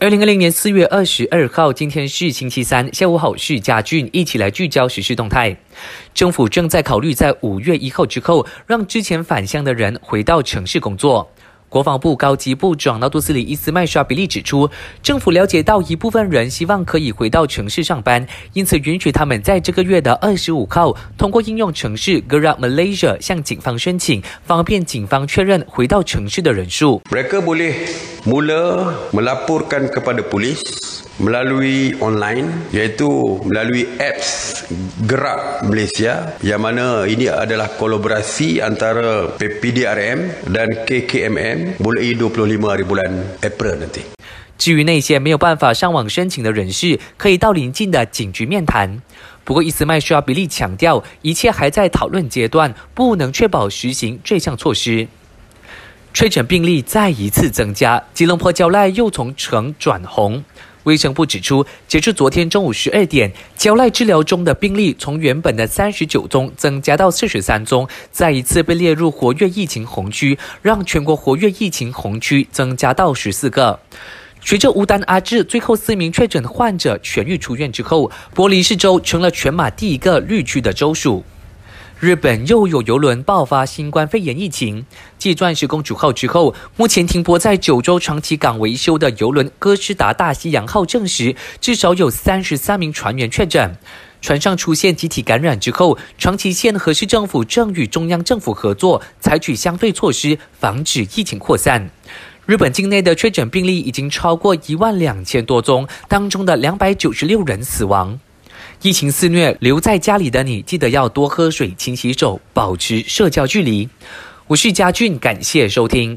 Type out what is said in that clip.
二零二零年四月二十二号，今天是星期三，下午好，是嘉俊，一起来聚焦时事动态。政府正在考虑在五月一号之后，让之前返乡的人回到城市工作。国防部高级部长纳杜斯里伊斯麦沙比利指出，政府了解到一部分人希望可以回到城市上班，因此允许他们在这个月的二十五号通过应用城市 Grab Malaysia 向警方申请，方便警方确认回到城市的人数。melalui online iaitu melalui apps Gerak Malaysia yang mana ini adalah kolaborasi antara PPDRM dan KKMM mulai 25 hari bulan April nanti. 至于那些没有办法上网申请的人士，可以到邻近的警局面谈。不过，伊斯麦需要比利强调，一切还在讨论阶段，不能确保实行这项措施。确诊病例再一次增加，吉隆坡焦赖又从橙转红。 卫生部指出，截至昨天中午十二点，焦赖治疗中的病例从原本的三十九宗增加到四十三宗，再一次被列入活跃疫情红区，让全国活跃疫情红区增加到十四个。随着乌丹阿治最后四名确诊患者痊愈出院之后，伯利士州成了全马第一个绿区的州属。日本又有游轮爆发新冠肺炎疫情。继钻石公主号之后，目前停泊在九州长崎港维修的游轮哥斯达大西洋号证实，至少有三十三名船员确诊。船上出现集体感染之后，长崎县和市政府正与中央政府合作，采取相对措施，防止疫情扩散。日本境内的确诊病例已经超过一万两千多宗，当中的两百九十六人死亡。疫情肆虐，留在家里的你记得要多喝水、勤洗手，保持社交距离。我是佳俊，感谢收听。